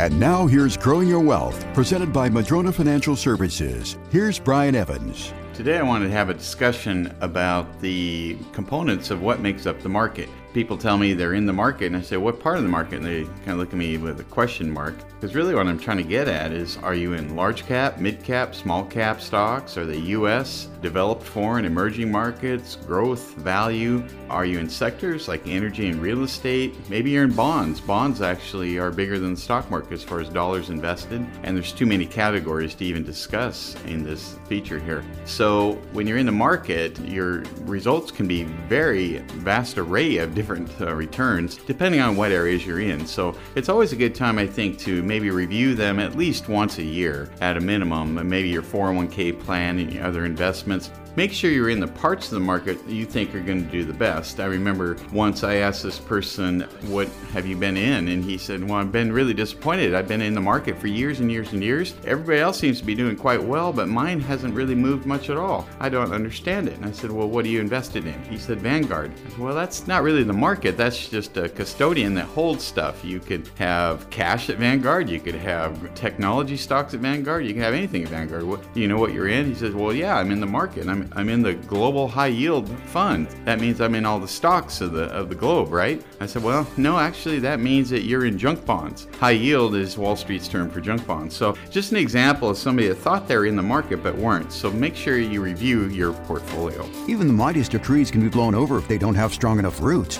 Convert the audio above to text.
And now here's Growing Your Wealth, presented by Madrona Financial Services. Here's Brian Evans. Today I wanted to have a discussion about the components of what makes up the market people tell me they're in the market, and I say, What part of the market? And they kind of look at me with a question mark. Because really, what I'm trying to get at is Are you in large cap, mid cap, small cap stocks? Are they US, developed, foreign, emerging markets, growth, value? Are you in sectors like energy and real estate? Maybe you're in bonds. Bonds actually are bigger than the stock market as far as dollars invested, and there's too many categories to even discuss in this feature here. So, when you're in the market, your results can be very vast array of different uh, returns depending on what areas you're in. So it's always a good time, I think, to maybe review them at least once a year at a minimum, And maybe your 401k plan and your other investments make sure you're in the parts of the market that you think are going to do the best. I remember once I asked this person, What have you been in? And he said, Well, I've been really disappointed. I've been in the market for years and years and years. Everybody else seems to be doing quite well, but mine hasn't really moved much at all. I don't understand it. And I said, Well, what are you invested in? He said, Vanguard. Said, well, that's not really the market. That's just a custodian that holds stuff. You could have cash at Vanguard. You could have technology stocks at Vanguard. You can have anything at Vanguard. You know what you're in? He says, Well, yeah, I'm in the market. I'm I'm, I'm in the global high yield fund. That means I'm in all the stocks of the of the globe, right? I said, well, no, actually, that means that you're in junk bonds. High yield is Wall Street's term for junk bonds. So just an example of somebody that thought they were in the market but weren't. So make sure you review your portfolio. Even the mightiest of trees can be blown over if they don't have strong enough roots.